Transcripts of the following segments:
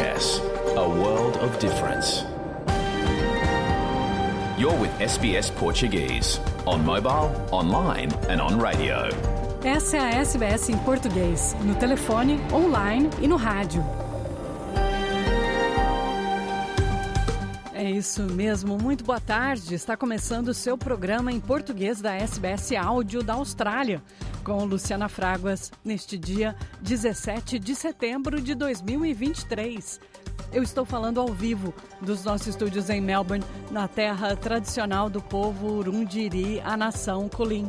SBS, a world of difference. You're with SBS Portuguese, on mobile, online and on radio. Essa é a SBS em português, no telefone, online e no rádio. É isso mesmo, muito boa tarde. Está começando o seu programa em português da SBS Áudio da Austrália, com Luciana Fraguas, neste dia 17 de setembro de 2023. Eu estou falando ao vivo dos nossos estúdios em Melbourne, na terra tradicional do povo Urundiri, a nação Kulin.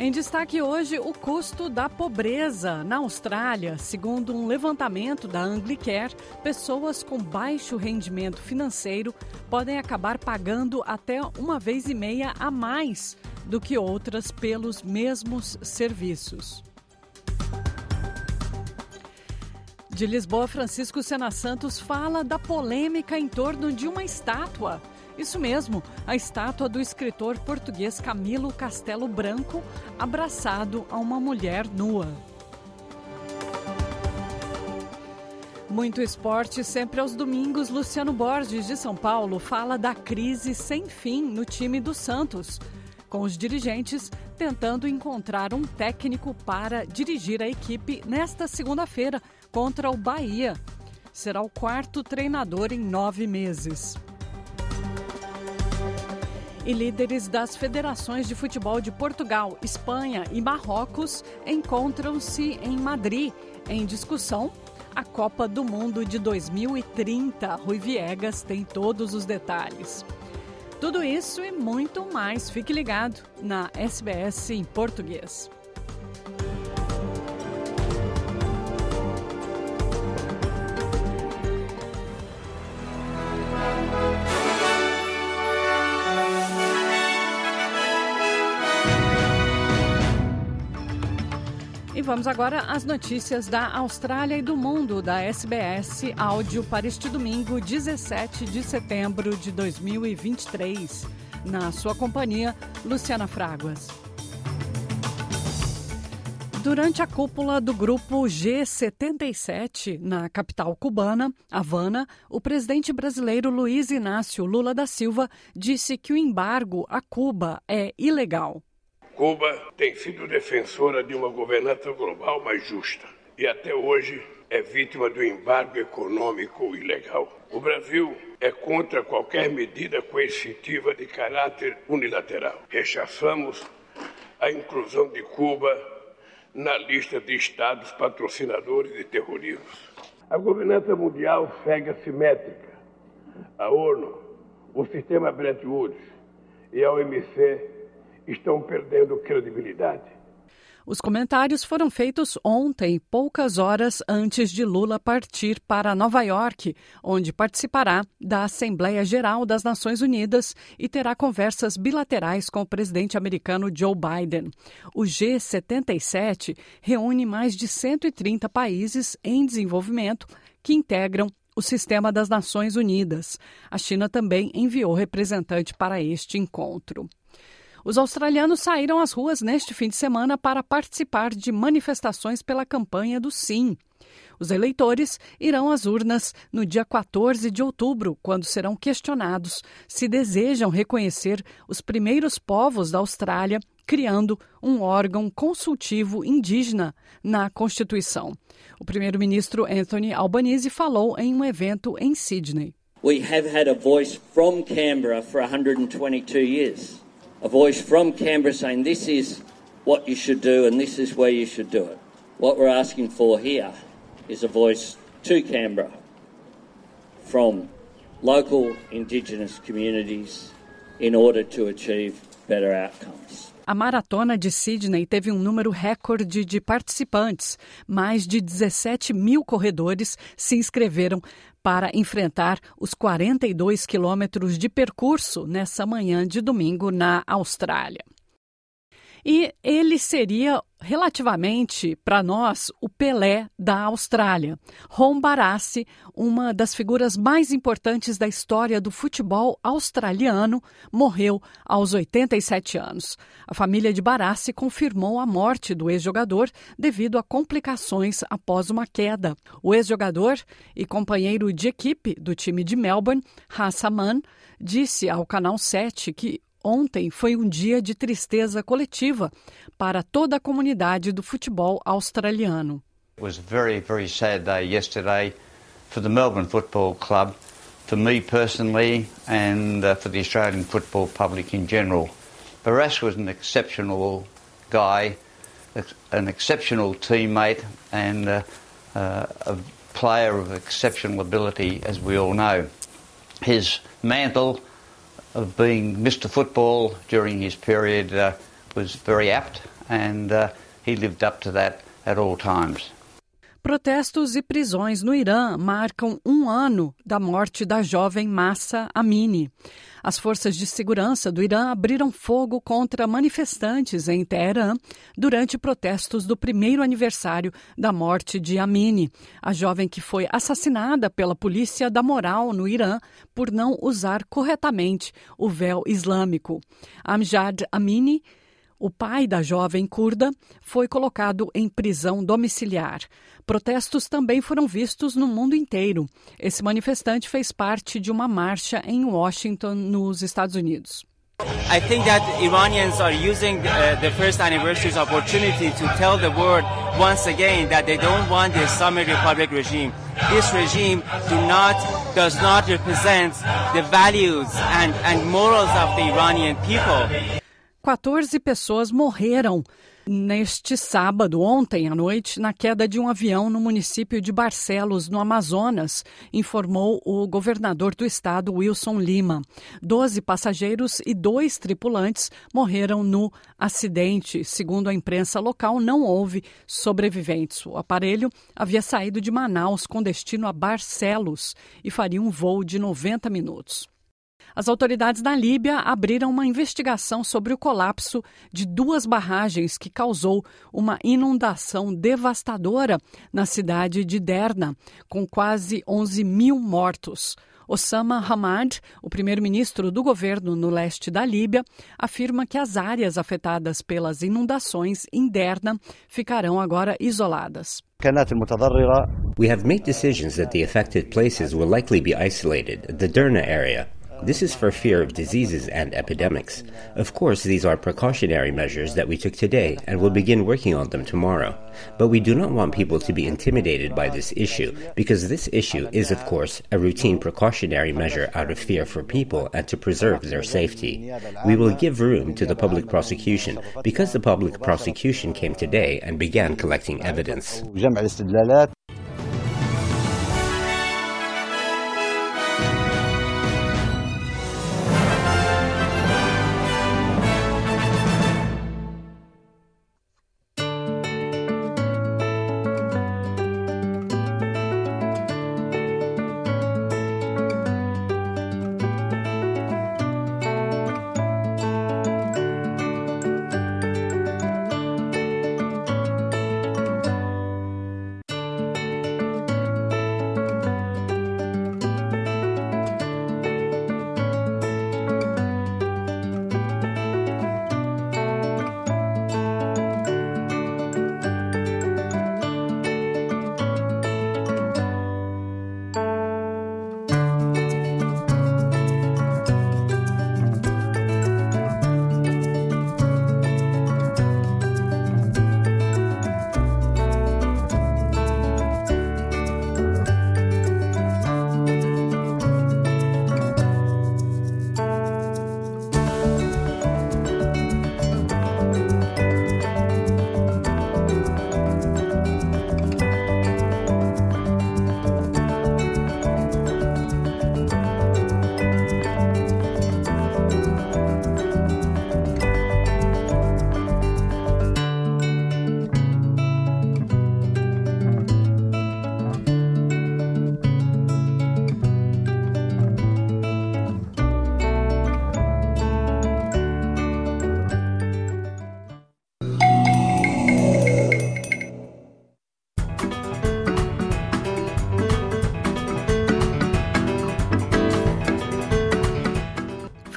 Em destaque hoje, o custo da pobreza na Austrália. Segundo um levantamento da Anglicare, pessoas com baixo rendimento financeiro podem acabar pagando até uma vez e meia a mais do que outras pelos mesmos serviços. De Lisboa, Francisco Sena Santos fala da polêmica em torno de uma estátua. Isso mesmo, a estátua do escritor português Camilo Castelo Branco, abraçado a uma mulher nua. Muito esporte, sempre aos domingos. Luciano Borges, de São Paulo, fala da crise sem fim no time do Santos, com os dirigentes tentando encontrar um técnico para dirigir a equipe nesta segunda-feira contra o Bahia. Será o quarto treinador em nove meses e líderes das federações de futebol de Portugal, Espanha e Marrocos encontram-se em Madrid em discussão a Copa do Mundo de 2030. Rui Viegas tem todos os detalhes. Tudo isso e muito mais. Fique ligado na SBS em português. Vamos agora às notícias da Austrália e do mundo da SBS Áudio para este domingo, 17 de setembro de 2023. Na sua companhia, Luciana Fraguas. Durante a cúpula do grupo G77 na capital cubana, Havana, o presidente brasileiro Luiz Inácio Lula da Silva disse que o embargo a Cuba é ilegal. Cuba tem sido defensora de uma governança global mais justa e até hoje é vítima do embargo econômico ilegal. O Brasil é contra qualquer medida coercitiva de caráter unilateral. Rechaçamos a inclusão de Cuba na lista de estados patrocinadores de terrorismo. A governança mundial segue assimétrica. A ONU, o sistema Bretton Woods e a OMC estão perdendo credibilidade. Os comentários foram feitos ontem, poucas horas antes de Lula partir para Nova York, onde participará da Assembleia Geral das Nações Unidas e terá conversas bilaterais com o presidente americano Joe Biden. O G77 reúne mais de 130 países em desenvolvimento que integram o sistema das Nações Unidas. A China também enviou representante para este encontro. Os australianos saíram às ruas neste fim de semana para participar de manifestações pela campanha do Sim. Os eleitores irão às urnas no dia 14 de outubro, quando serão questionados se desejam reconhecer os primeiros povos da Austrália, criando um órgão consultivo indígena na Constituição. O primeiro-ministro Anthony Albanese falou em um evento em Sydney. We have had a voice from Canberra for 122 years. A voice from Canberra saying this is what you should do and this is where you should do it. What we're asking for here is a voice to Canberra from local Indigenous communities in order to achieve better outcomes. A maratona de Sydney teve um número recorde de participantes. Mais de 17 mil corredores se inscreveram para enfrentar os 42 quilômetros de percurso nessa manhã de domingo na Austrália. E ele seria relativamente para nós o Pelé da Austrália. Ron Barassi, uma das figuras mais importantes da história do futebol australiano, morreu aos 87 anos. A família de Barassi confirmou a morte do ex-jogador devido a complicações após uma queda. O ex-jogador e companheiro de equipe do time de Melbourne, Hassaman, disse ao Canal 7 que Ontem foi um dia de tristeza coletiva para toda a comunidade do futebol australiano. It was a very, very sad day yesterday for the Melbourne Football Club, for me personally, and uh, for the Australian football public in general. Barras was an exceptional guy, an exceptional teammate, and uh, uh, a player of exceptional ability, as we all know. His mantle of being Mr. Football during his period uh, was very apt, and uh, he lived up to that at all times. Protestos e prisões no Irã marcam um ano da morte da jovem Massa Amini. As forças de segurança do Irã abriram fogo contra manifestantes em Teherã durante protestos do primeiro aniversário da morte de Amini, a jovem que foi assassinada pela polícia da moral no Irã por não usar corretamente o véu islâmico. Amjad Amini o pai da jovem curda foi colocado em prisão domiciliar. Protestos também foram vistos no mundo inteiro. Esse manifestante fez parte de uma marcha em Washington, nos Estados Unidos. I think that Iranians are using uh, the first anniversary's opportunity to tell the world once again that they don't want the Islamic Republic regime. This regime do not, does not represent the values and, and morals of the Iranian people. 14 pessoas morreram neste sábado, ontem à noite, na queda de um avião no município de Barcelos, no Amazonas, informou o governador do estado, Wilson Lima. Doze passageiros e dois tripulantes morreram no acidente. Segundo a imprensa local, não houve sobreviventes. O aparelho havia saído de Manaus com destino a Barcelos e faria um voo de 90 minutos. As autoridades na Líbia abriram uma investigação sobre o colapso de duas barragens que causou uma inundação devastadora na cidade de Derna, com quase 11 mil mortos. Osama Hamad, o primeiro-ministro do governo no leste da Líbia, afirma que as áreas afetadas pelas inundações em Derna ficarão agora isoladas. We have made decisions that the affected places will likely be isolated, the Derna area. This is for fear of diseases and epidemics. Of course, these are precautionary measures that we took today and will begin working on them tomorrow. But we do not want people to be intimidated by this issue because this issue is, of course, a routine precautionary measure out of fear for people and to preserve their safety. We will give room to the public prosecution because the public prosecution came today and began collecting evidence.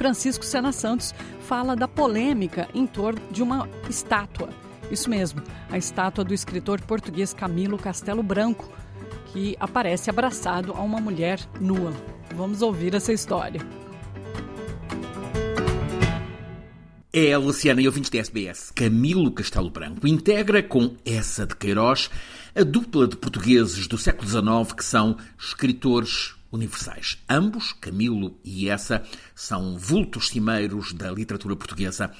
Francisco Sena Santos fala da polêmica em torno de uma estátua. Isso mesmo, a estátua do escritor português Camilo Castelo Branco, que aparece abraçado a uma mulher nua. Vamos ouvir essa história. É a Luciana e ouvintes da SBS. Camilo Castelo Branco integra com essa de Queiroz a dupla de portugueses do século XIX que são escritores universais. Ambos, Camilo e essa, são vultos cimeiros da literatura portuguesa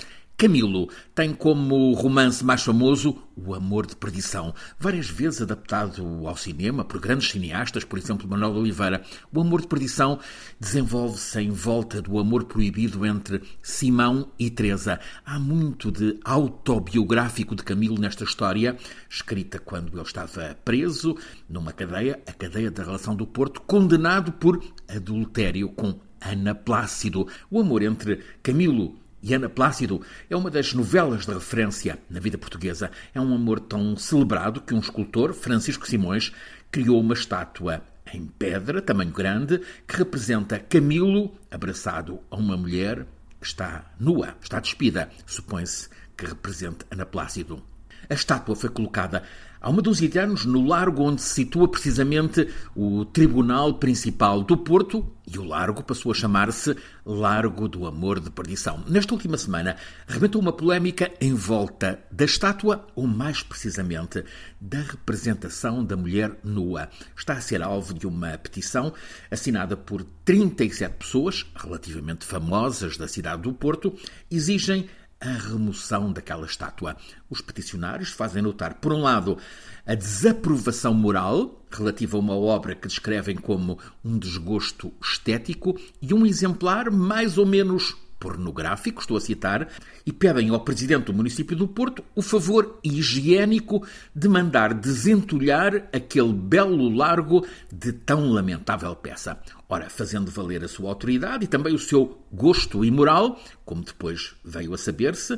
Camilo tem como romance mais famoso O Amor de Perdição, várias vezes adaptado ao cinema por grandes cineastas, por exemplo Manuel Oliveira. O Amor de Perdição desenvolve-se em volta do amor proibido entre Simão e Teresa. Há muito de autobiográfico de Camilo nesta história, escrita quando ele estava preso numa cadeia, a cadeia da relação do Porto, condenado por adultério com Ana Plácido. O amor entre Camilo e Ana Plácido é uma das novelas de referência na vida portuguesa. É um amor tão celebrado que um escultor, Francisco Simões, criou uma estátua em pedra, tamanho grande, que representa Camilo abraçado a uma mulher que está nua, está despida. Supõe-se que representa Ana Plácido. A estátua foi colocada há uma dúzia de anos no largo onde se situa precisamente o Tribunal Principal do Porto e o largo passou a chamar-se Largo do Amor de Perdição. Nesta última semana, arrebentou uma polémica em volta da estátua, ou mais precisamente, da representação da mulher nua. Está a ser alvo de uma petição assinada por 37 pessoas, relativamente famosas da cidade do Porto, exigem a remoção daquela estátua. Os peticionários fazem notar, por um lado, a desaprovação moral relativa a uma obra que descrevem como um desgosto estético e um exemplar mais ou menos pornográfico, estou a citar, e pedem ao presidente do município do Porto o favor higiênico de mandar desentulhar aquele belo largo de tão lamentável peça. Ora, fazendo valer a sua autoridade e também o seu gosto imoral, como depois veio a saber-se,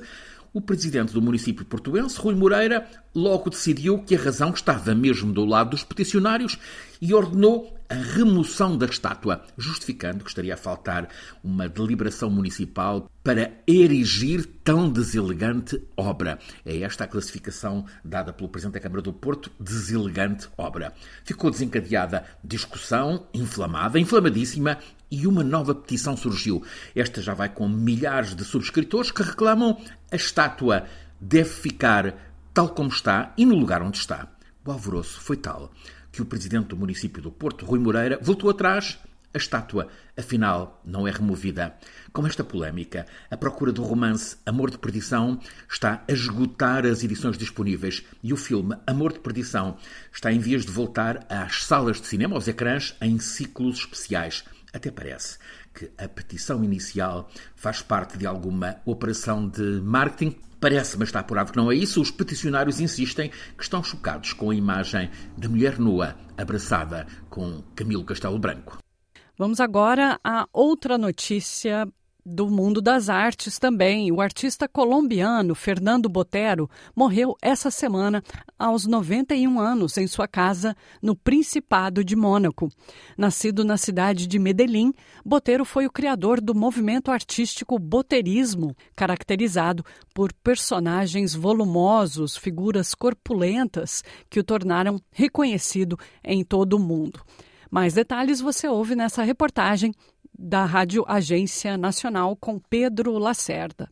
o presidente do município portuense, Rui Moreira, logo decidiu que a razão estava mesmo do lado dos peticionários e ordenou a remoção da estátua, justificando que estaria a faltar uma deliberação municipal para erigir tão deselegante obra. É esta a classificação dada pelo Presidente da Câmara do Porto, deselegante obra. Ficou desencadeada discussão inflamada, inflamadíssima, e uma nova petição surgiu. Esta já vai com milhares de subscritores que reclamam a estátua deve ficar tal como está e no lugar onde está. O alvoroço foi tal que o presidente do município do Porto, Rui Moreira, voltou atrás. A estátua, afinal, não é removida. Com esta polémica, a procura do romance Amor de Perdição está a esgotar as edições disponíveis e o filme Amor de Perdição está em vias de voltar às salas de cinema, aos ecrãs, em ciclos especiais. Até parece que a petição inicial faz parte de alguma operação de marketing. Parece, mas está apurado que não é isso. Os peticionários insistem que estão chocados com a imagem da mulher nua abraçada com Camilo Castelo Branco. Vamos agora a outra notícia do mundo das artes também. O artista colombiano Fernando Botero morreu essa semana aos 91 anos em sua casa no Principado de Mônaco. Nascido na cidade de Medellín, Botero foi o criador do movimento artístico boterismo, caracterizado por personagens volumosos, figuras corpulentas que o tornaram reconhecido em todo o mundo. Mais detalhes você ouve nessa reportagem da Rádio Agência Nacional com Pedro Lacerda.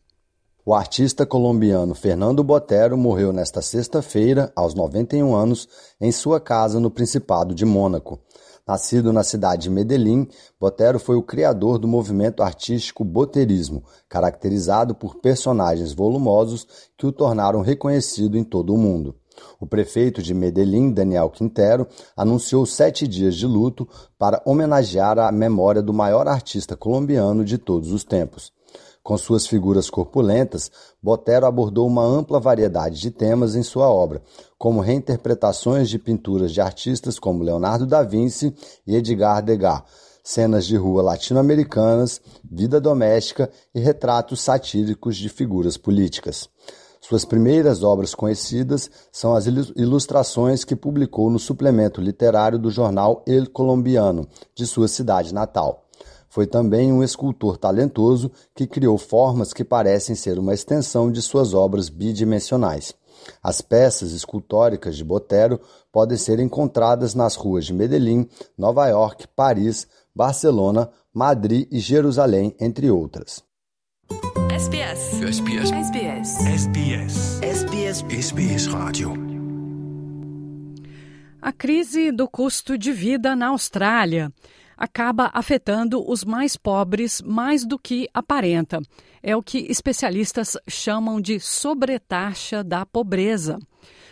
O artista colombiano Fernando Botero morreu nesta sexta-feira, aos 91 anos, em sua casa no Principado de Mônaco. Nascido na cidade de Medellín, Botero foi o criador do movimento artístico boterismo, caracterizado por personagens volumosos que o tornaram reconhecido em todo o mundo. O prefeito de Medellín, Daniel Quintero, anunciou sete dias de luto para homenagear a memória do maior artista colombiano de todos os tempos. Com suas figuras corpulentas, Botero abordou uma ampla variedade de temas em sua obra, como reinterpretações de pinturas de artistas como Leonardo da Vinci e Edgar Degas, cenas de rua latino-americanas, vida doméstica e retratos satíricos de figuras políticas. Suas primeiras obras conhecidas são as ilustrações que publicou no suplemento literário do jornal El Colombiano, de sua cidade natal. foi também um escultor talentoso que criou formas que parecem ser uma extensão de suas obras bidimensionais. As peças escultóricas de Botero podem ser encontradas nas ruas de Medellín, Nova York, Paris, Barcelona, Madrid e Jerusalém, entre outras. SBS. SBS. SBS. SBS. SBS. SBS Rádio. A crise do custo de vida na Austrália acaba afetando os mais pobres mais do que aparenta. É o que especialistas chamam de sobretaxa da pobreza.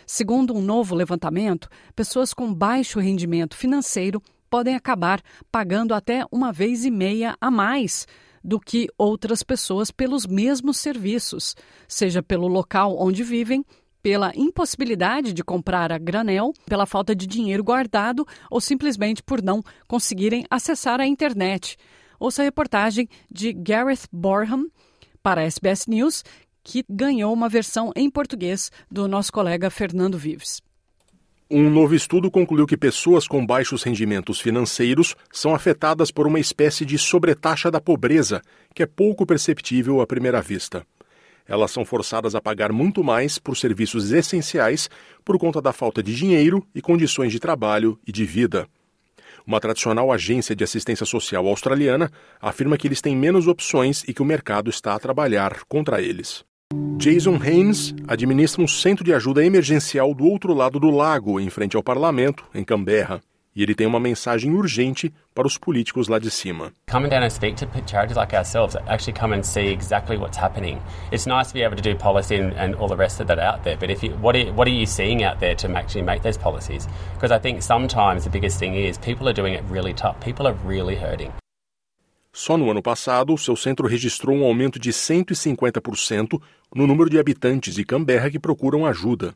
Segundo um novo levantamento, pessoas com baixo rendimento financeiro podem acabar pagando até uma vez e meia a mais do que outras pessoas pelos mesmos serviços, seja pelo local onde vivem pela impossibilidade de comprar a granel, pela falta de dinheiro guardado ou simplesmente por não conseguirem acessar a internet. Ouça a reportagem de Gareth Borham para a SBS News, que ganhou uma versão em português do nosso colega Fernando Vives. Um novo estudo concluiu que pessoas com baixos rendimentos financeiros são afetadas por uma espécie de sobretaxa da pobreza, que é pouco perceptível à primeira vista. Elas são forçadas a pagar muito mais por serviços essenciais por conta da falta de dinheiro e condições de trabalho e de vida. Uma tradicional agência de assistência social australiana afirma que eles têm menos opções e que o mercado está a trabalhar contra eles. Jason Haynes administra um centro de ajuda emergencial do outro lado do lago, em frente ao parlamento, em Canberra. E ele tem uma mensagem urgente para os políticos lá de cima. Come down and speak to charities like ourselves. Actually come and see exactly what's happening. It's nice to be able to do policy and, and all the rest of that out there, but if you, what, are, what are you seeing out there to actually make those policies? Because I think sometimes the biggest thing is people are doing it really tough. People are really hurting. Só no ano passado, o seu centro registrou um aumento de 150% no número de habitantes de Canberra que procuram ajuda.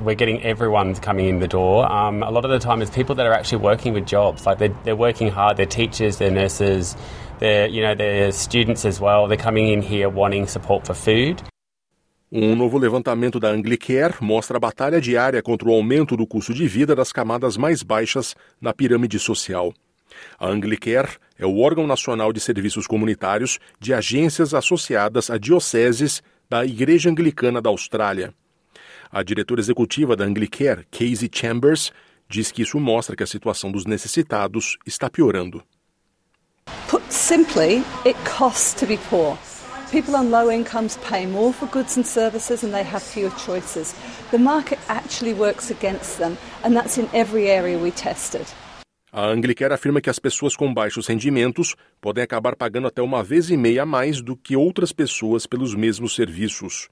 we're getting everyone coming in the door. Um, a lot of the time, it's people that are actually working with jobs. Like they're, they're working hard. They're teachers. They're nurses. They're you know they're students as well. They're coming in here wanting support for food. Um novo levantamento da Anglicare mostra a batalha diária contra o aumento do custo de vida das camadas mais baixas na pirâmide social. A Anglicare é o órgão nacional de serviços comunitários de agências associadas a dioceses da Igreja Anglicana da Austrália. A diretora executiva da Anglicare, Casey Chambers, diz que isso mostra que a situação dos necessitados está piorando. Put simply, it costs to be poor. People on low incomes pay more for goods and services and they have fewer choices. The market actually works against them, and that's in every area we tested. A Anglicare afirma que as pessoas com baixos rendimentos podem acabar pagando até uma vez e meia a mais do que outras pessoas pelos mesmos serviços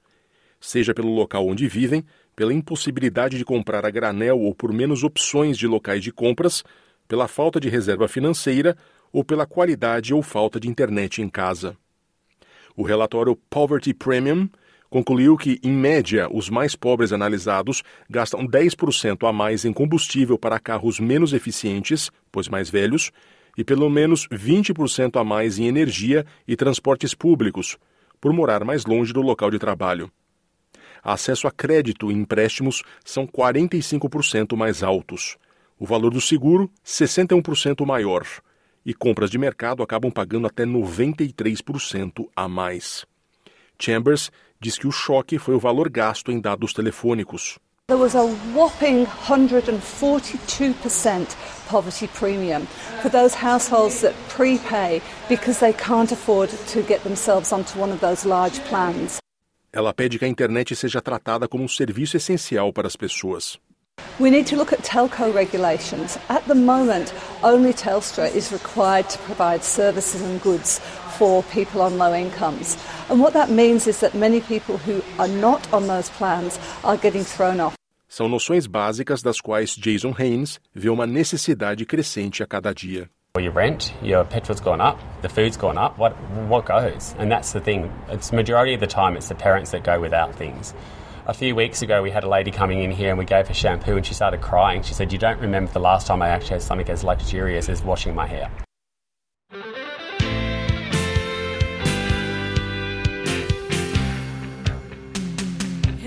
seja pelo local onde vivem, pela impossibilidade de comprar a granel ou por menos opções de locais de compras, pela falta de reserva financeira ou pela qualidade ou falta de internet em casa. O relatório Poverty Premium concluiu que, em média, os mais pobres analisados gastam 10% a mais em combustível para carros menos eficientes, pois mais velhos, e pelo menos 20% a mais em energia e transportes públicos, por morar mais longe do local de trabalho acesso a crédito e empréstimos são 45% mais altos. O valor do seguro, 61% maior. E compras de mercado acabam pagando até 93% a mais. Chambers diz que o choque foi o valor gasto em dados telefônicos. There was a whopping 142% poverty premium for those households that prepay because they can't afford to get themselves onto one of those large plans. Ela pede que a internet seja tratada como um serviço essencial para as pessoas. We need to look at telco regulations. At the moment, only Telstra is required to provide services and goods for people on low incomes. And what that means is that many people who are not on those plans are getting thrown off. São noções básicas das quais Jason Haynes vê uma necessidade crescente a cada dia. Your rent, your petrol's gone up, the food's gone up. What what goes? And that's the thing. It's majority of the time it's the parents that go without things. A few weeks ago, we had a lady coming in here and we gave her shampoo and she started crying. She said, "You don't remember the last time I actually had something as luxurious as washing my hair."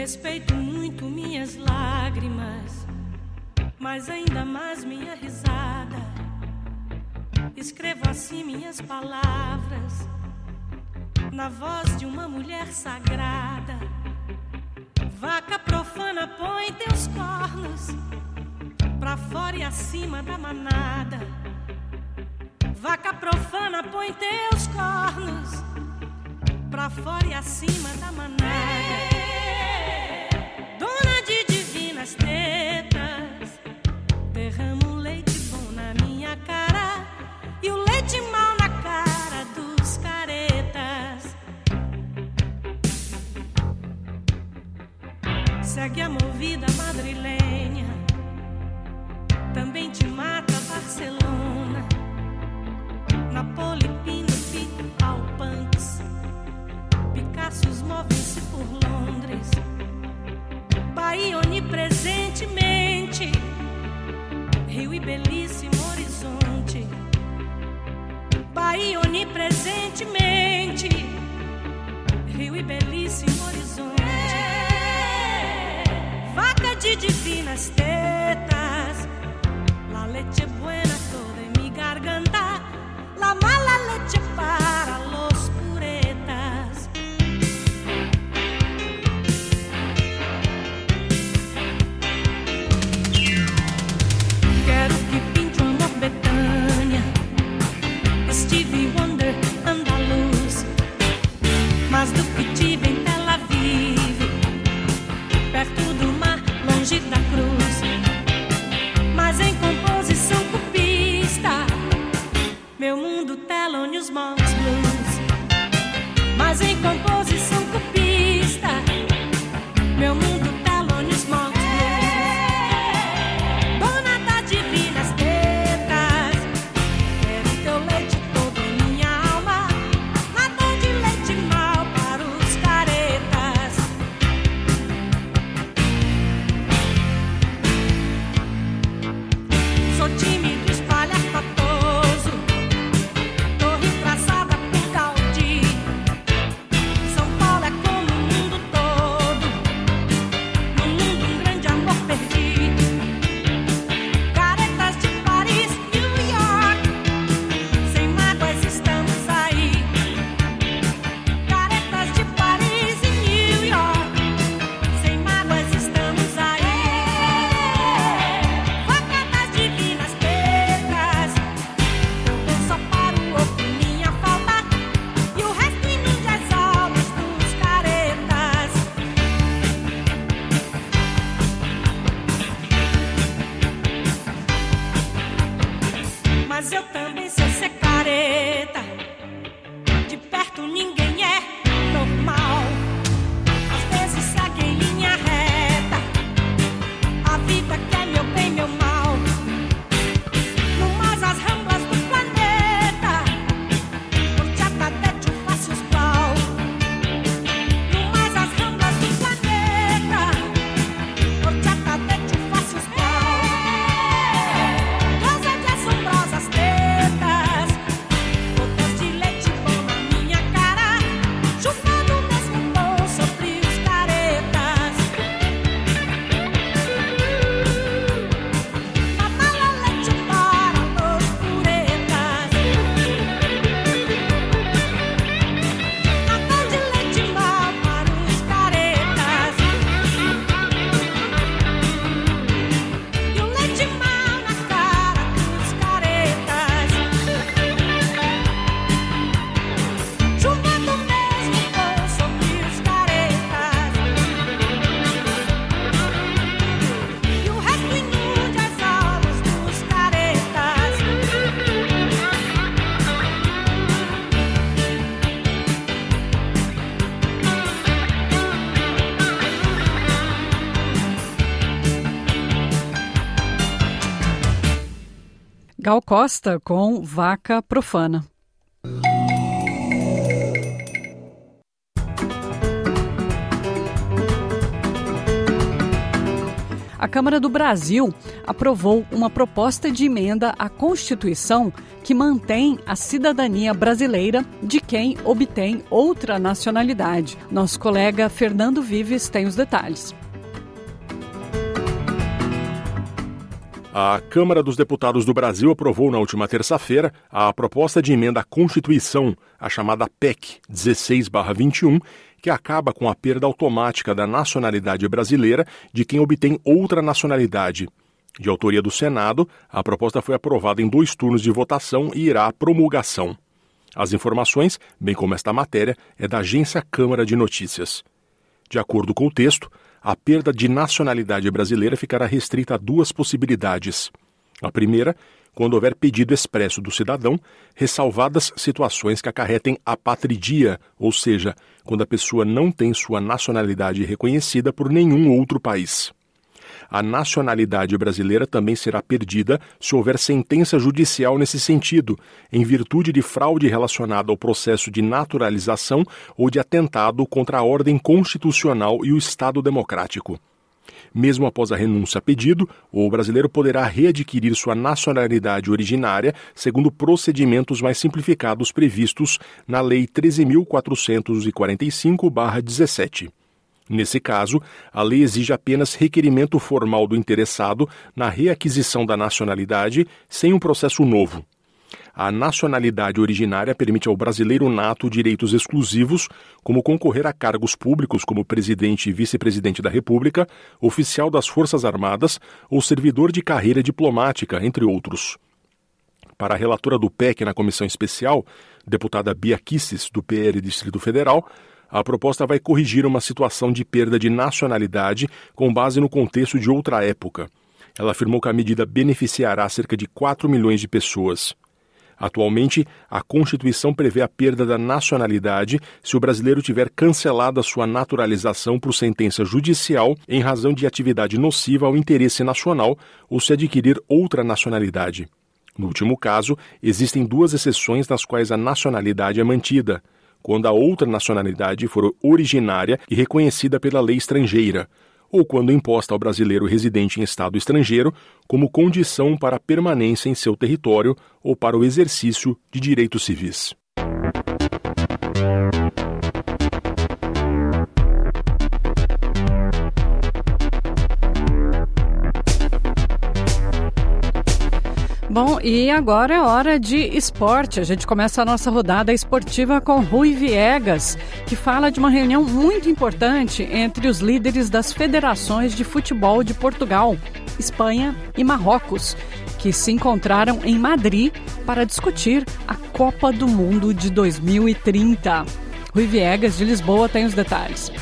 Respeito muito minhas lágrimas, mas ainda mais minha risada. Escrevo assim minhas palavras, na voz de uma mulher sagrada. Vaca profana, põe teus cornos pra fora e acima da manada. Vaca profana, põe teus cornos pra fora e acima da manada. segue a movida madrilenha. Também te mata Barcelona. Napoli, Pinofi, Alpanx. Picasso, movem-se por Londres. Bahia onipresentemente. Rio e belíssimo horizonte. Bahia onipresentemente. Rio e belíssimo horizonte. Faca de divinas tetas, la leche buena toda mi garganta, la mala leche para los Costa com Vaca Profana. A Câmara do Brasil aprovou uma proposta de emenda à Constituição que mantém a cidadania brasileira de quem obtém outra nacionalidade. Nosso colega Fernando Vives tem os detalhes. A Câmara dos Deputados do Brasil aprovou na última terça-feira a proposta de emenda à Constituição, a chamada PEC 16-21, que acaba com a perda automática da nacionalidade brasileira de quem obtém outra nacionalidade. De autoria do Senado, a proposta foi aprovada em dois turnos de votação e irá à promulgação. As informações, bem como esta matéria, é da agência Câmara de Notícias. De acordo com o texto, a perda de nacionalidade brasileira ficará restrita a duas possibilidades. A primeira, quando houver pedido expresso do cidadão, ressalvadas situações que acarretem apatridia, ou seja, quando a pessoa não tem sua nacionalidade reconhecida por nenhum outro país. A nacionalidade brasileira também será perdida se houver sentença judicial nesse sentido, em virtude de fraude relacionada ao processo de naturalização ou de atentado contra a ordem constitucional e o Estado democrático. Mesmo após a renúncia a pedido, o brasileiro poderá readquirir sua nacionalidade originária segundo procedimentos mais simplificados previstos na Lei 13.445-17. Nesse caso, a lei exige apenas requerimento formal do interessado na reaquisição da nacionalidade sem um processo novo. A nacionalidade originária permite ao brasileiro nato direitos exclusivos, como concorrer a cargos públicos como presidente e vice-presidente da República, oficial das Forças Armadas ou servidor de carreira diplomática, entre outros. Para a relatora do PEC na comissão especial, deputada Bia Kisses, do PL Distrito Federal, a proposta vai corrigir uma situação de perda de nacionalidade com base no contexto de outra época. Ela afirmou que a medida beneficiará cerca de 4 milhões de pessoas. Atualmente, a Constituição prevê a perda da nacionalidade se o brasileiro tiver cancelado a sua naturalização por sentença judicial em razão de atividade nociva ao interesse nacional ou se adquirir outra nacionalidade. No último caso, existem duas exceções nas quais a nacionalidade é mantida quando a outra nacionalidade for originária e reconhecida pela lei estrangeira, ou quando imposta ao brasileiro residente em estado estrangeiro como condição para permanência em seu território ou para o exercício de direitos civis. Bom, e agora é hora de esporte. A gente começa a nossa rodada esportiva com Rui Viegas, que fala de uma reunião muito importante entre os líderes das federações de futebol de Portugal, Espanha e Marrocos, que se encontraram em Madrid para discutir a Copa do Mundo de 2030. Rui Viegas, de Lisboa, tem os detalhes.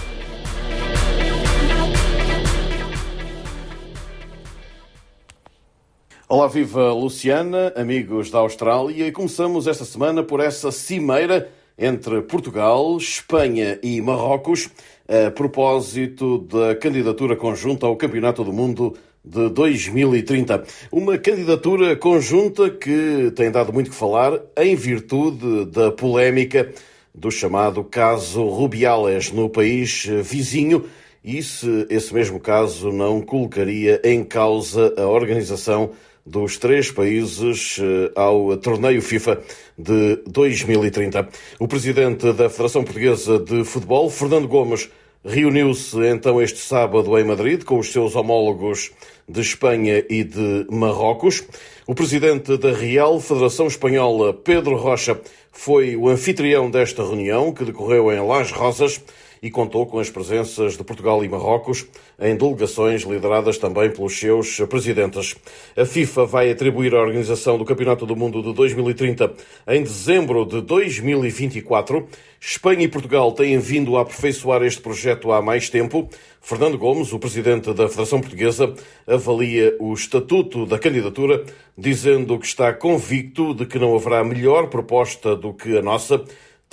Olá, viva Luciana, amigos da Austrália, começamos esta semana por essa cimeira entre Portugal, Espanha e Marrocos a propósito da candidatura conjunta ao Campeonato do Mundo de 2030. Uma candidatura conjunta que tem dado muito que falar em virtude da polémica do chamado caso Rubiales no país vizinho e se esse mesmo caso não colocaria em causa a organização dos três países eh, ao torneio FIFA de 2030. O presidente da Federação Portuguesa de Futebol, Fernando Gomes, reuniu-se então este sábado em Madrid com os seus homólogos de Espanha e de Marrocos. O presidente da Real Federação Espanhola, Pedro Rocha, foi o anfitrião desta reunião que decorreu em Las Rosas e contou com as presenças de Portugal e Marrocos em delegações lideradas também pelos seus presidentes. A FIFA vai atribuir a organização do Campeonato do Mundo de 2030 em dezembro de 2024. Espanha e Portugal têm vindo a aperfeiçoar este projeto há mais tempo. Fernando Gomes, o presidente da Federação Portuguesa, avalia o estatuto da candidatura, dizendo que está convicto de que não haverá melhor proposta do que a nossa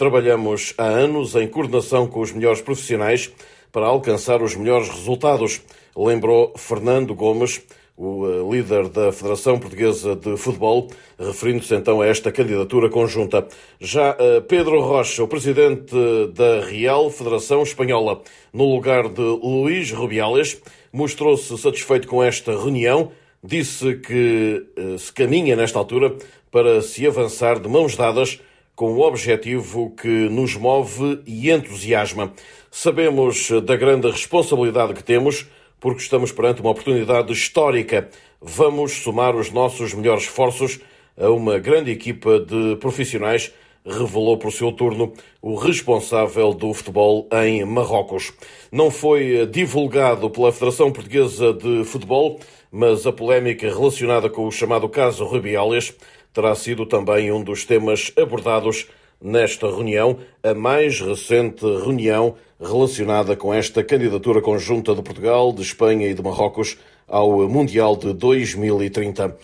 Trabalhamos há anos em coordenação com os melhores profissionais para alcançar os melhores resultados, lembrou Fernando Gomes, o eh, líder da Federação Portuguesa de Futebol, referindo-se então a esta candidatura conjunta. Já eh, Pedro Rocha, o presidente da Real Federação Espanhola, no lugar de Luís Rubiales, mostrou-se satisfeito com esta reunião, disse que eh, se caminha nesta altura para se avançar de mãos dadas com o objetivo que nos move e entusiasma. Sabemos da grande responsabilidade que temos, porque estamos perante uma oportunidade histórica. vamos somar os nossos melhores esforços a uma grande equipa de profissionais, revelou por seu turno o responsável do futebol em Marrocos. Não foi divulgado pela Federação Portuguesa de Futebol, mas a polémica relacionada com o chamado caso Rubiales terá sido também um dos temas abordados nesta reunião, a mais recente reunião relacionada com esta candidatura conjunta de Portugal, de Espanha e de Marrocos ao Mundial de 2030.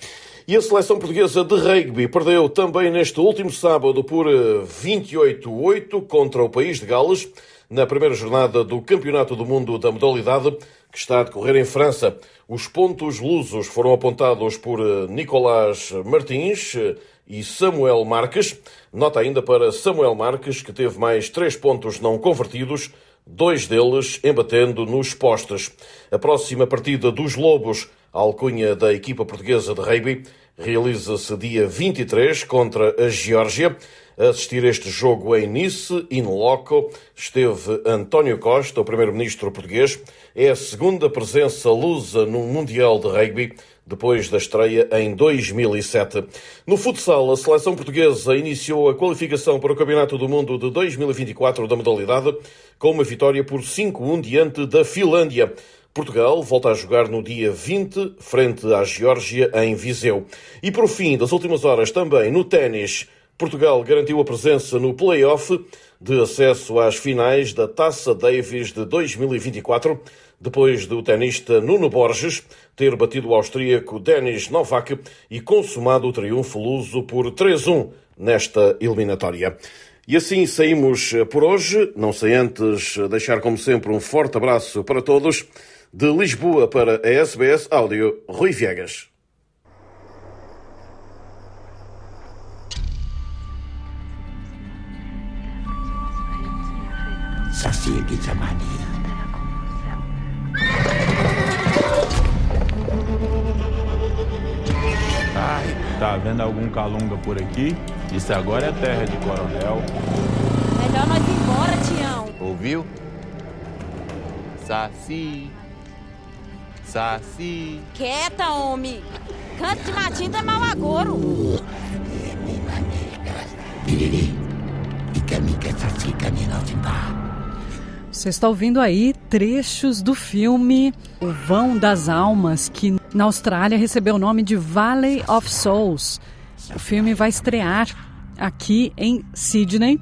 E a seleção portuguesa de rugby perdeu também neste último sábado por 28-8 contra o país de Gales, na primeira jornada do Campeonato do Mundo da modalidade, que está a decorrer em França. Os pontos lusos foram apontados por Nicolás Martins e Samuel Marques. Nota ainda para Samuel Marques, que teve mais três pontos não convertidos, dois deles embatendo nos postes. A próxima partida dos Lobos, a alcunha da equipa portuguesa de rugby, realiza-se dia 23 contra a Geórgia. A assistir este jogo em Nice, in loco, esteve António Costa, o primeiro-ministro português. É a segunda presença lusa no Mundial de Rugby, depois da estreia em 2007. No futsal, a seleção portuguesa iniciou a qualificação para o Campeonato do Mundo de 2024 da modalidade, com uma vitória por 5-1 diante da Finlândia. Portugal volta a jogar no dia 20, frente à Geórgia, em Viseu. E por fim, das últimas horas, também no ténis, Portugal garantiu a presença no play-off de acesso às finais da Taça Davis de 2024, depois do tenista Nuno Borges ter batido o austríaco Denis Novak e consumado o triunfo luso por 3-1 nesta eliminatória. E assim saímos por hoje, não sei antes deixar como sempre um forte abraço para todos. De Lisboa para a SBS Áudio, Rui Viegas. Ai, tá vendo algum calunga por aqui? Isso agora é terra de coronel. Melhor nós ir embora, Tião. Ouviu? Saci. Saci. Quieta, homem. Canto de matinho é mau agouro. Você está ouvindo aí trechos do filme O Vão das Almas, que na Austrália recebeu o nome de Valley of Souls. O filme vai estrear aqui em Sydney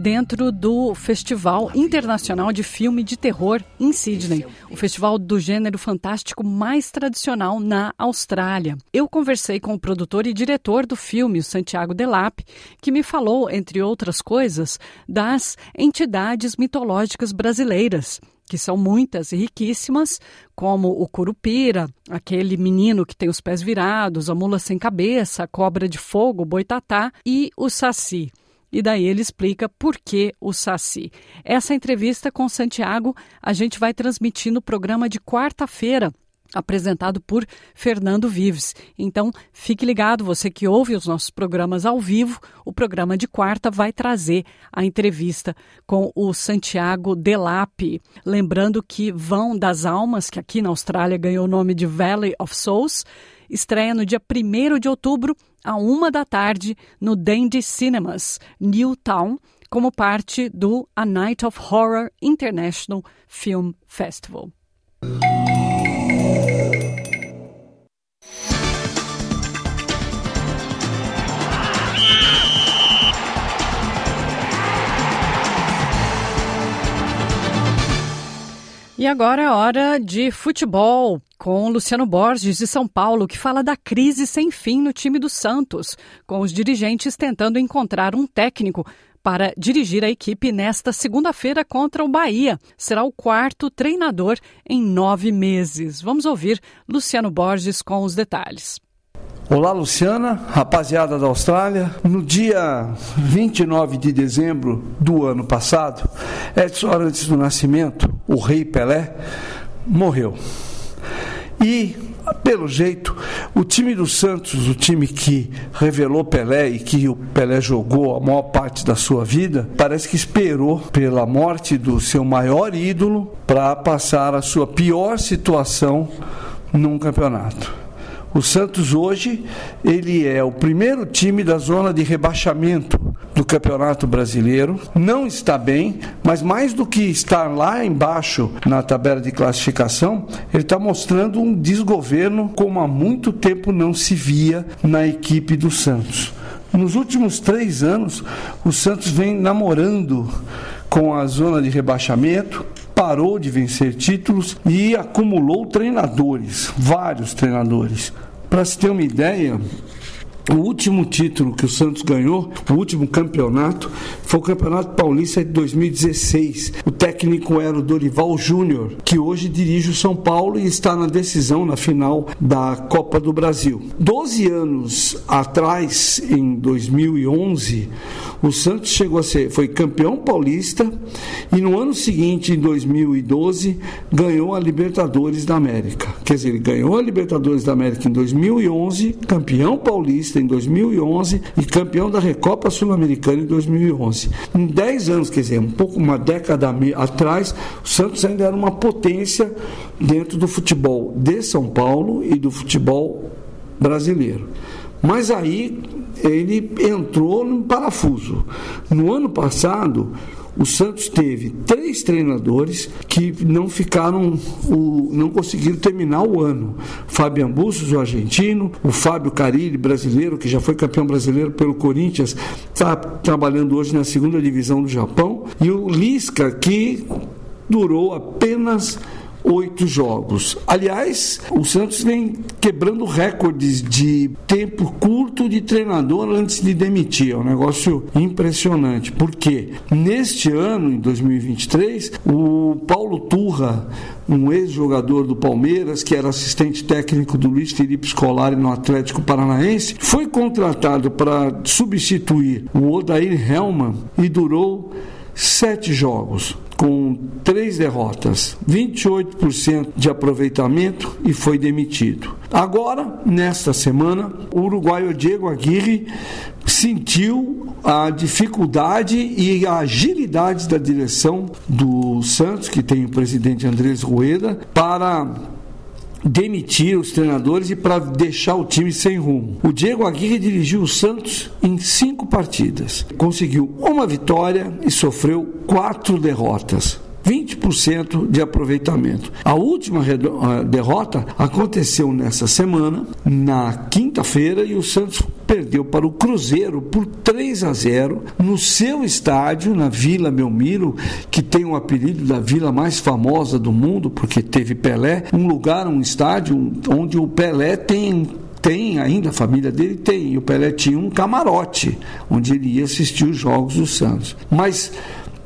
dentro do Festival Internacional de Filme de Terror em Sydney, o festival do gênero fantástico mais tradicional na Austrália. Eu conversei com o produtor e diretor do filme, o Santiago Delap, que me falou, entre outras coisas, das entidades mitológicas brasileiras que são muitas e riquíssimas, como o Curupira, aquele menino que tem os pés virados, a mula sem cabeça, a cobra de fogo, o boitatá e o saci. E daí ele explica por que o Saci. Essa entrevista com Santiago a gente vai transmitir no programa de quarta-feira, apresentado por Fernando Vives. Então, fique ligado, você que ouve os nossos programas ao vivo, o programa de quarta vai trazer a entrevista com o Santiago Delap. Lembrando que Vão das Almas, que aqui na Austrália ganhou o nome de Valley of Souls, estreia no dia 1 de outubro, à uma da tarde, no Dandy Cinemas, Newtown, como parte do A Night of Horror International Film Festival. E agora é hora de futebol com Luciano Borges de São Paulo, que fala da crise sem fim no time do Santos, com os dirigentes tentando encontrar um técnico para dirigir a equipe nesta segunda-feira contra o Bahia. Será o quarto treinador em nove meses. Vamos ouvir Luciano Borges com os detalhes. Olá, Luciana, rapaziada da Austrália. No dia 29 de dezembro do ano passado, Edson Arantes do Nascimento, o rei Pelé, morreu. E, pelo jeito, o time do Santos, o time que revelou Pelé e que o Pelé jogou a maior parte da sua vida, parece que esperou pela morte do seu maior ídolo para passar a sua pior situação num campeonato. O Santos hoje ele é o primeiro time da zona de rebaixamento do Campeonato Brasileiro. Não está bem, mas mais do que estar lá embaixo na tabela de classificação, ele está mostrando um desgoverno como há muito tempo não se via na equipe do Santos. Nos últimos três anos, o Santos vem namorando com a zona de rebaixamento, parou de vencer títulos e acumulou treinadores, vários treinadores. Para se ter uma ideia, o último título que o Santos ganhou, o último campeonato, foi o Campeonato Paulista de 2016. O técnico era o Dorival Júnior, que hoje dirige o São Paulo e está na decisão, na final da Copa do Brasil. Doze anos atrás, em 2011, o Santos chegou a ser, foi campeão paulista e no ano seguinte, em 2012, ganhou a Libertadores da América. Quer dizer, ele ganhou a Libertadores da América em 2011, campeão paulista em 2011 e campeão da Recopa Sul-Americana em 2011. Em 10 anos, quer dizer, um pouco uma década atrás, o Santos ainda era uma potência dentro do futebol de São Paulo e do futebol brasileiro. Mas aí ele entrou num parafuso. No ano passado, o Santos teve três treinadores que não ficaram, o, não conseguiram terminar o ano. Fabian Bustos, o argentino, o Fábio Carilli, brasileiro, que já foi campeão brasileiro pelo Corinthians, está trabalhando hoje na segunda divisão do Japão, e o Lisca, que durou apenas oito jogos. Aliás, o Santos vem quebrando recordes de tempo curto de treinador antes de demitir. É um negócio impressionante. Porque neste ano, em 2023, o Paulo Turra, um ex-jogador do Palmeiras, que era assistente técnico do Luiz Felipe Scolari no Atlético Paranaense, foi contratado para substituir o Odair Helman e durou sete jogos com três derrotas, 28% de aproveitamento e foi demitido. Agora, nesta semana, o uruguaio Diego Aguirre sentiu a dificuldade e a agilidade da direção do Santos, que tem o presidente Andrés Rueda, para demitir os treinadores e para deixar o time sem rumo. O Diego Aguirre dirigiu o Santos em cinco partidas, conseguiu uma vitória e sofreu quatro derrotas. 20% de aproveitamento. A última derrota aconteceu nessa semana, na quinta-feira, e o Santos perdeu para o Cruzeiro por 3 a 0 no seu estádio, na Vila Belmiro, que tem o apelido da vila mais famosa do mundo, porque teve Pelé, um lugar, um estádio onde o Pelé tem tem ainda, a família dele tem, e o Pelé tinha um camarote onde ele ia assistir os jogos do Santos. Mas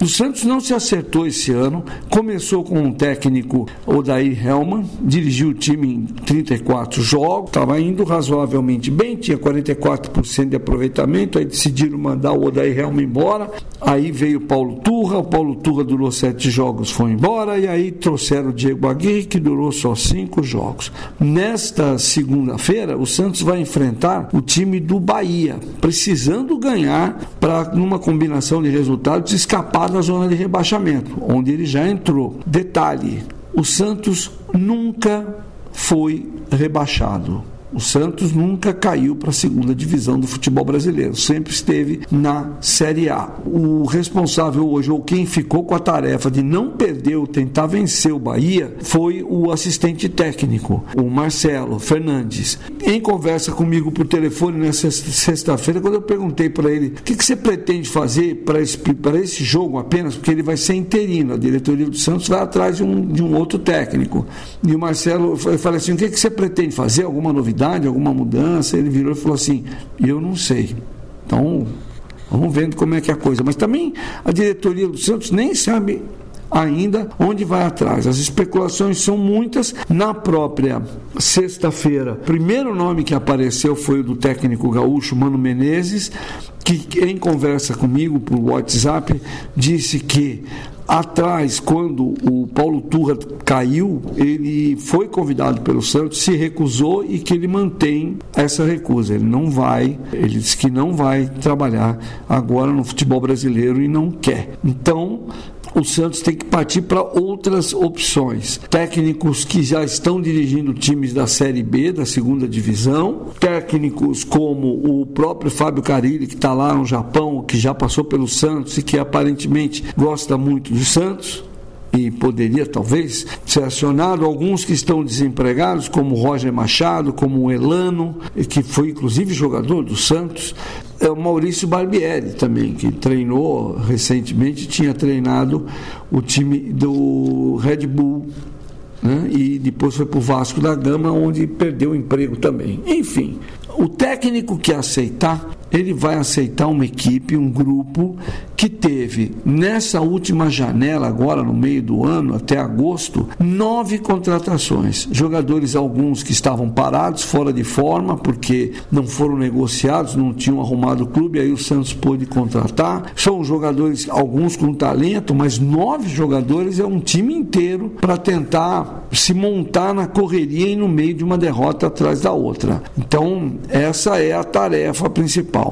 o Santos não se acertou esse ano. Começou com um técnico, Odair Helman, dirigiu o time em 34 jogos, estava indo razoavelmente bem, tinha 44% de aproveitamento. Aí decidiram mandar o Odair Helman embora. Aí veio o Paulo Turra, o Paulo Turra durou sete jogos, foi embora. E aí trouxeram o Diego Aguirre, que durou só cinco jogos. Nesta segunda-feira, o Santos vai enfrentar o time do Bahia, precisando ganhar para, numa combinação de resultados, escapar na zona de rebaixamento, onde ele já entrou. Detalhe: o Santos nunca foi rebaixado. O Santos nunca caiu para a segunda divisão do futebol brasileiro, sempre esteve na Série A. O responsável hoje, ou quem ficou com a tarefa de não perder ou tentar vencer o Bahia, foi o assistente técnico, o Marcelo Fernandes. Em conversa comigo por telefone nessa sexta-feira, quando eu perguntei para ele o que, que, você pretende fazer para esse, esse jogo apenas, porque ele vai ser interino, a diretoria do Santos vai atrás de um, de um outro técnico. E o Marcelo, eu falei assim: o que, que você pretende fazer? Alguma novidade? Novidade, alguma mudança, ele virou e falou assim: Eu não sei. Então, vamos vendo como é que é a coisa. Mas também a diretoria do Santos nem sabe ainda onde vai atrás. As especulações são muitas. Na própria sexta-feira, primeiro nome que apareceu foi o do técnico gaúcho Mano Menezes, que em conversa comigo por WhatsApp disse que Atrás, quando o Paulo Turra caiu, ele foi convidado pelo Santos, se recusou e que ele mantém essa recusa. Ele não vai, ele disse que não vai trabalhar agora no futebol brasileiro e não quer. Então, o Santos tem que partir para outras opções. Técnicos que já estão dirigindo times da Série B, da segunda divisão, técnicos como o próprio Fábio Carilli, que está lá no Japão, que já passou pelo Santos e que aparentemente gosta muito do Santos e poderia talvez ser acionado. Alguns que estão desempregados, como Roger Machado, como o Elano, que foi inclusive jogador do Santos, é o Maurício Barbieri também, que treinou recentemente, tinha treinado o time do Red Bull né? e depois foi para o Vasco da Gama, onde perdeu o emprego também. Enfim, o técnico que aceitar, ele vai aceitar uma equipe, um grupo que teve nessa última janela, agora no meio do ano, até agosto, nove contratações. Jogadores, alguns que estavam parados, fora de forma, porque não foram negociados, não tinham arrumado o clube, aí o Santos pôde contratar. São jogadores, alguns com talento, mas nove jogadores é um time inteiro para tentar se montar na correria e no meio de uma derrota atrás da outra. Então, essa é a tarefa principal.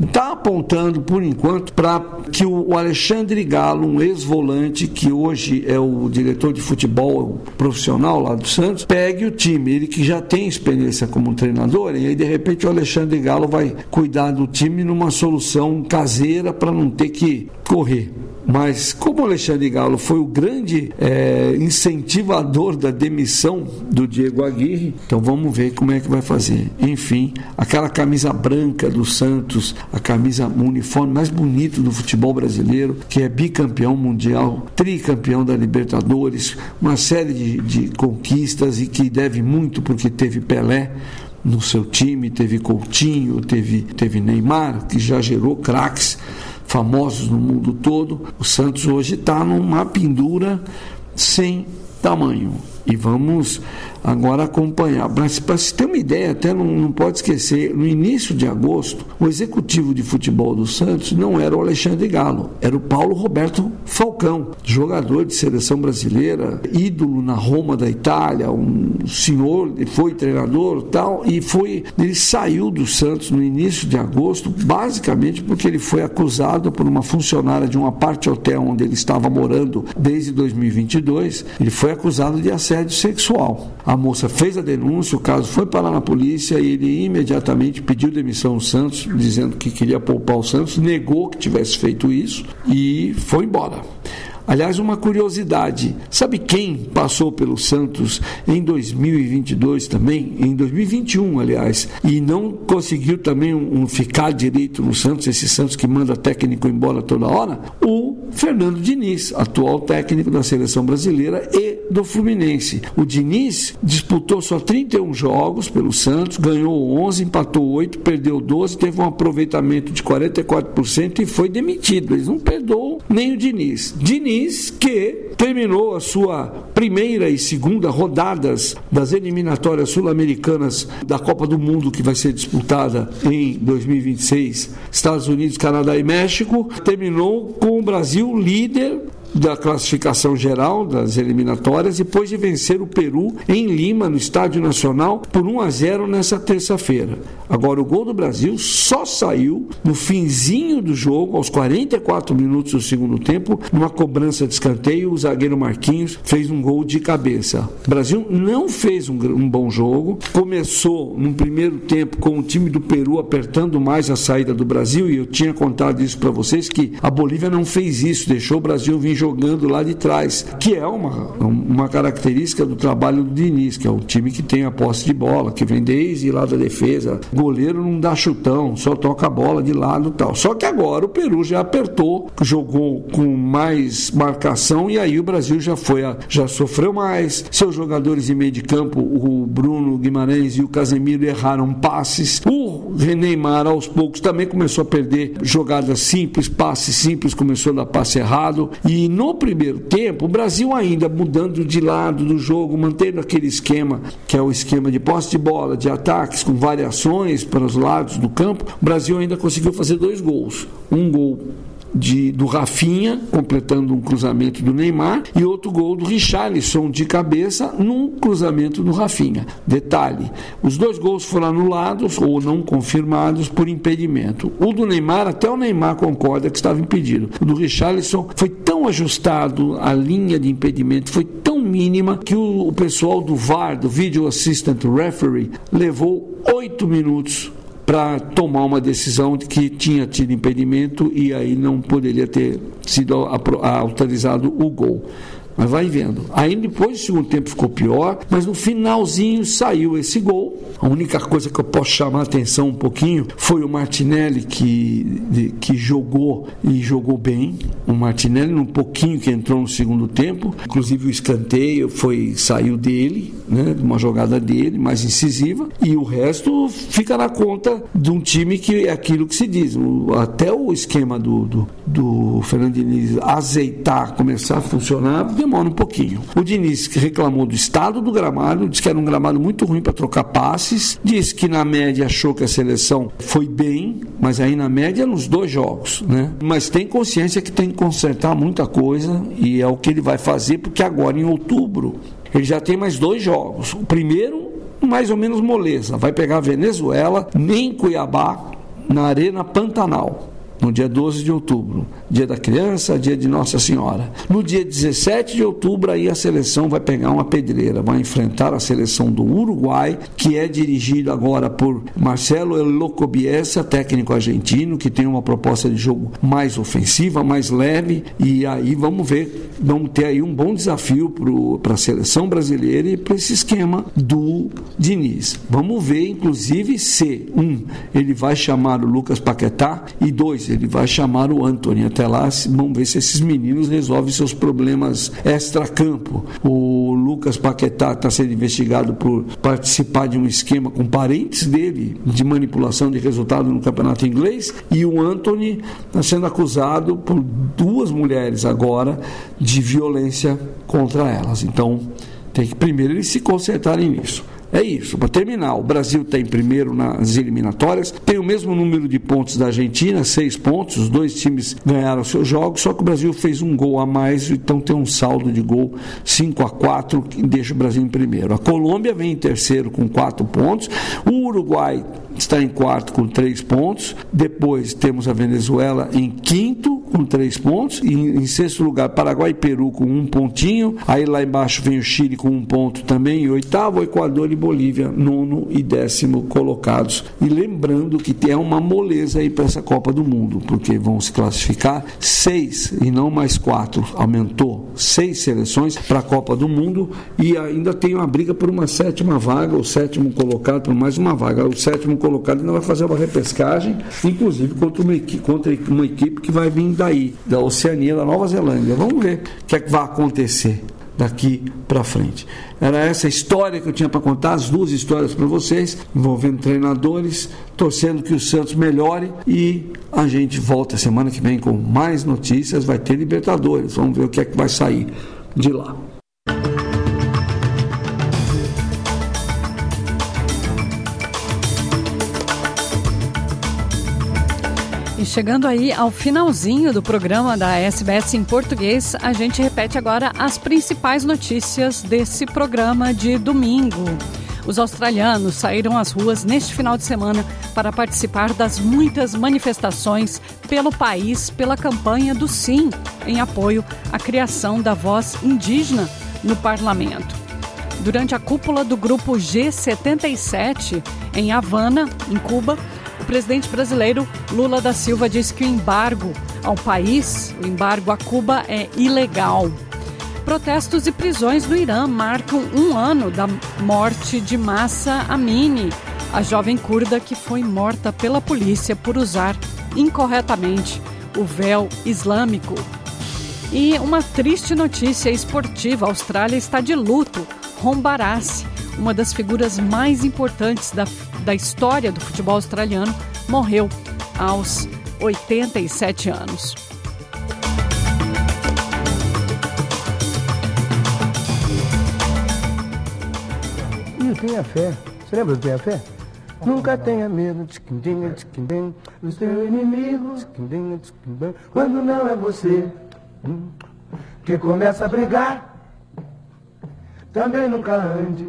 Está apontando, por enquanto, para que o Alexandre Galo, um ex-volante, que hoje é o diretor de futebol profissional lá do Santos, pegue o time. Ele que já tem experiência como treinador, e aí de repente o Alexandre Galo vai cuidar do time numa solução caseira para não ter que correr. Mas como Alexandre Galo foi o grande é, incentivador da demissão do Diego Aguirre, então vamos ver como é que vai fazer. Enfim, aquela camisa branca do Santos, a camisa, o uniforme mais bonito do futebol brasileiro, que é bicampeão mundial, tricampeão da Libertadores, uma série de, de conquistas e que deve muito porque teve Pelé no seu time, teve Coutinho, teve, teve Neymar, que já gerou craques famosos no mundo todo. O Santos hoje está numa pendura sem tamanho. E vamos agora acompanhar. Mas para se ter uma ideia, até não, não, pode esquecer, no início de agosto, o executivo de futebol do Santos não era o Alexandre Galo, era o Paulo Roberto Falcão, jogador de seleção brasileira, ídolo na Roma da Itália, um senhor, foi treinador tal, e foi, ele saiu do Santos no início de agosto, basicamente porque ele foi acusado por uma funcionária de uma parte hotel onde ele estava morando desde 2022, ele foi acusado de assédio sexual. A moça fez a denúncia, o caso foi parar na polícia e ele imediatamente pediu demissão ao Santos, dizendo que queria poupar o Santos, negou que tivesse feito isso e foi embora. Aliás, uma curiosidade: sabe quem passou pelo Santos em 2022 também? Em 2021, aliás, e não conseguiu também um, um ficar direito no Santos, esse Santos que manda técnico embora toda hora? O Fernando Diniz, atual técnico da seleção brasileira e do Fluminense. O Diniz disputou só 31 jogos pelo Santos, ganhou 11, empatou 8, perdeu 12, teve um aproveitamento de 44% e foi demitido. Eles não perdoam nem o Diniz. Diniz que terminou a sua primeira e segunda rodadas das eliminatórias sul-americanas da Copa do Mundo, que vai ser disputada em 2026, Estados Unidos, Canadá e México, terminou com o Brasil líder da classificação geral das eliminatórias depois de vencer o Peru em Lima, no Estádio Nacional, por 1 a 0 nessa terça-feira. Agora, o gol do Brasil só saiu no finzinho do jogo, aos 44 minutos do segundo tempo, numa cobrança de escanteio. O zagueiro Marquinhos fez um gol de cabeça. O Brasil não fez um, um bom jogo, começou no primeiro tempo com o time do Peru apertando mais a saída do Brasil, e eu tinha contado isso para vocês que a Bolívia não fez isso, deixou o Brasil vir jogando lá de trás, que é uma, uma característica do trabalho do Diniz, que é um time que tem a posse de bola, que vem desde lá da defesa. Goleiro não dá chutão, só toca a bola de lado tal. Só que agora o Peru já apertou, jogou com mais marcação e aí o Brasil já foi, já sofreu mais. Seus jogadores de meio de campo, o Bruno Guimarães e o Casemiro erraram passes. O Neymar aos poucos também começou a perder jogadas simples, passes simples, começou a dar passe errado e no primeiro tempo, o Brasil ainda mudando de lado do jogo, mantendo aquele esquema que é o esquema de posse de bola, de ataques com variações para os lados do campo, o Brasil ainda conseguiu fazer dois gols. Um gol de, do Rafinha, completando um cruzamento do Neymar, e outro gol do Richarlison de cabeça num cruzamento do Rafinha. Detalhe: os dois gols foram anulados ou não confirmados por impedimento. O do Neymar, até o Neymar concorda que estava impedido. O do Richarlison foi tão ajustado, a linha de impedimento foi tão mínima que o, o pessoal do VAR, do Video Assistant Referee, levou oito minutos para tomar uma decisão de que tinha tido impedimento e aí não poderia ter sido autorizado o gol. Mas vai vendo. Aí depois o segundo tempo ficou pior, mas no finalzinho saiu esse gol. A única coisa que eu posso chamar a atenção um pouquinho foi o Martinelli que, que jogou e jogou bem. O Martinelli, um pouquinho que entrou no segundo tempo, inclusive o escanteio foi saiu dele, né, uma jogada dele, mais incisiva, e o resto fica na conta de um time que é aquilo que se diz. O, até o esquema do, do, do Fernando Diniz azeitar, começar a funcionar, demora um pouquinho. O Diniz reclamou do estado do gramado, disse que era um gramado muito ruim para trocar passes, disse que na média achou que a seleção foi bem, mas aí na média nos dois jogos, né? Mas tem consciência que tem que consertar muita coisa e é o que ele vai fazer, porque agora em outubro ele já tem mais dois jogos. O primeiro, mais ou menos moleza, vai pegar a Venezuela, nem Cuiabá, na Arena Pantanal no dia 12 de outubro, dia da criança, dia de Nossa Senhora. No dia 17 de outubro, aí a seleção vai pegar uma pedreira, vai enfrentar a seleção do Uruguai, que é dirigido agora por Marcelo Elocobiesa, técnico argentino, que tem uma proposta de jogo mais ofensiva, mais leve, e aí vamos ver, vamos ter aí um bom desafio para a seleção brasileira e para esse esquema do Diniz. Vamos ver, inclusive, se, um, ele vai chamar o Lucas Paquetá, e dois, ele vai chamar o Anthony. Até lá, vamos ver se esses meninos resolvem seus problemas extra-campo. O Lucas Paquetá está sendo investigado por participar de um esquema com parentes dele de manipulação de resultado no campeonato inglês. E o Anthony está sendo acusado por duas mulheres agora de violência contra elas. Então, tem que primeiro eles se consertarem nisso. É isso. Para terminar, o Brasil está em primeiro nas eliminatórias, tem o mesmo número de pontos da Argentina, seis pontos. Os dois times ganharam seus jogos, só que o Brasil fez um gol a mais, então tem um saldo de gol 5 a 4 que deixa o Brasil em primeiro. A Colômbia vem em terceiro com quatro pontos. O Uruguai está em quarto com três pontos. Depois temos a Venezuela em quinto com três pontos. E em sexto lugar, Paraguai e Peru com um pontinho. Aí lá embaixo vem o Chile com um ponto também. E oitavo, Equador e Bolívia, nono e décimo colocados. E lembrando que tem uma moleza aí para essa Copa do Mundo, porque vão se classificar seis e não mais quatro. Aumentou seis seleções para a Copa do Mundo e ainda tem uma briga por uma sétima vaga, o sétimo colocado por mais uma vaga. O sétimo colocado ainda vai fazer uma repescagem, inclusive contra uma equipe, contra uma equipe que vai vir daí, da Oceania, da Nova Zelândia. Vamos ver o que é que vai acontecer daqui para frente. Era essa história que eu tinha para contar, as duas histórias para vocês, envolvendo treinadores, torcendo que o Santos melhore e a gente volta semana que vem com mais notícias, vai ter Libertadores, vamos ver o que é que vai sair de lá. E chegando aí ao finalzinho do programa da SBS em português, a gente repete agora as principais notícias desse programa de domingo. Os australianos saíram às ruas neste final de semana para participar das muitas manifestações pelo país pela campanha do Sim, em apoio à criação da voz indígena no parlamento. Durante a cúpula do grupo G77 em Havana, em Cuba, presidente brasileiro Lula da Silva disse que o embargo ao país, o embargo a Cuba, é ilegal. Protestos e prisões no Irã marcam um ano da morte de Massa Amini, a jovem curda que foi morta pela polícia por usar incorretamente o véu islâmico. E uma triste notícia esportiva: a Austrália está de luto. Ron Barassi, uma das figuras mais importantes da da história do futebol australiano, morreu aos 87 anos. E o Tenha Fé. Você lembra do Tenha Fé? Nunca tenha medo de quindim, de quindim, do seu inimigo, quando não é você hum, que começa a brigar. Também nunca ande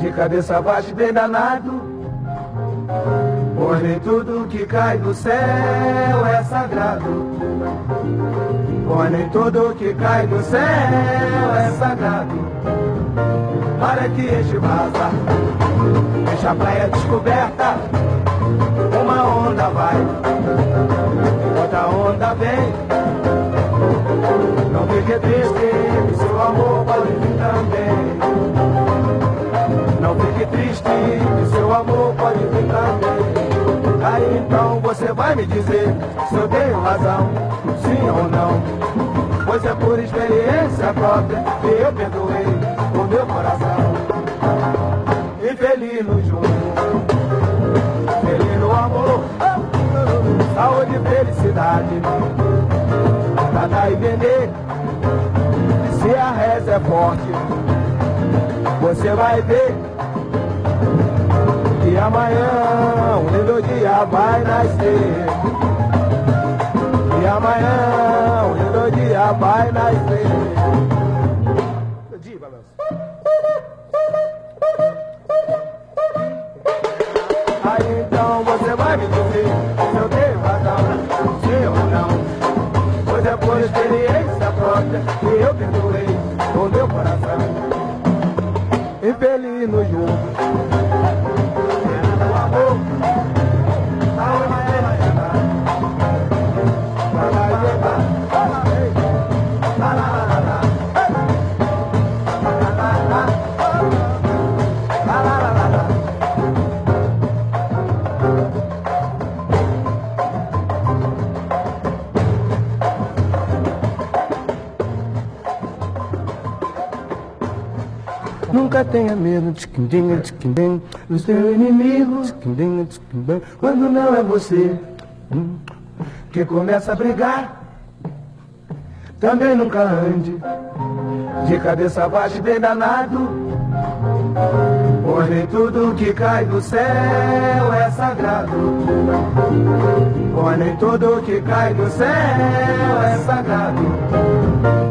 de cabeça baixa bem danado. Pois nem tudo que cai do céu é sagrado. Pois nem tudo que cai do céu é sagrado. Para que este vaza, deixa a praia descoberta. Uma onda vai, outra onda vem. Não fique triste, seu amor pode vir também. Não fique triste, seu amor pode vir também. Aí então você vai me dizer se eu tenho razão, sim ou não. Pois é por experiência própria que eu perdoei o meu coração. Infeliz no junto, feliz no amor, saúde e felicidade. Cada e vender, a reza é forte, você vai ver que amanhã um lindo dia vai nascer. E amanhã um lindo dia vai nascer. Tenha medo de quindim, de quindim, do seu inimigo, de quindim, de quindim, quando não é você hum, que começa a brigar. Também nunca ande de cabeça baixa e bem danado. Pois nem tudo que cai do céu é sagrado. Pois nem tudo que cai do céu é sagrado.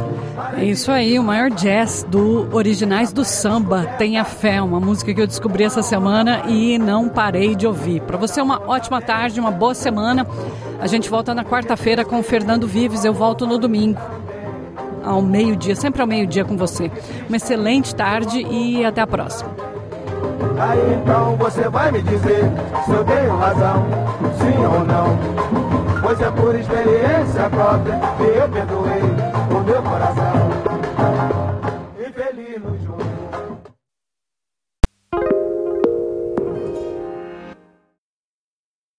É isso aí, o maior jazz do Originais do Samba, Tenha Fé, uma música que eu descobri essa semana e não parei de ouvir. Para você, uma ótima tarde, uma boa semana. A gente volta na quarta-feira com o Fernando Vives, eu volto no domingo, ao meio-dia, sempre ao meio-dia com você. Uma excelente tarde e até a próxima. Aí então você vai me dizer se eu tenho razão, sim ou não. Pois é por experiência própria que eu perdoei meu coração.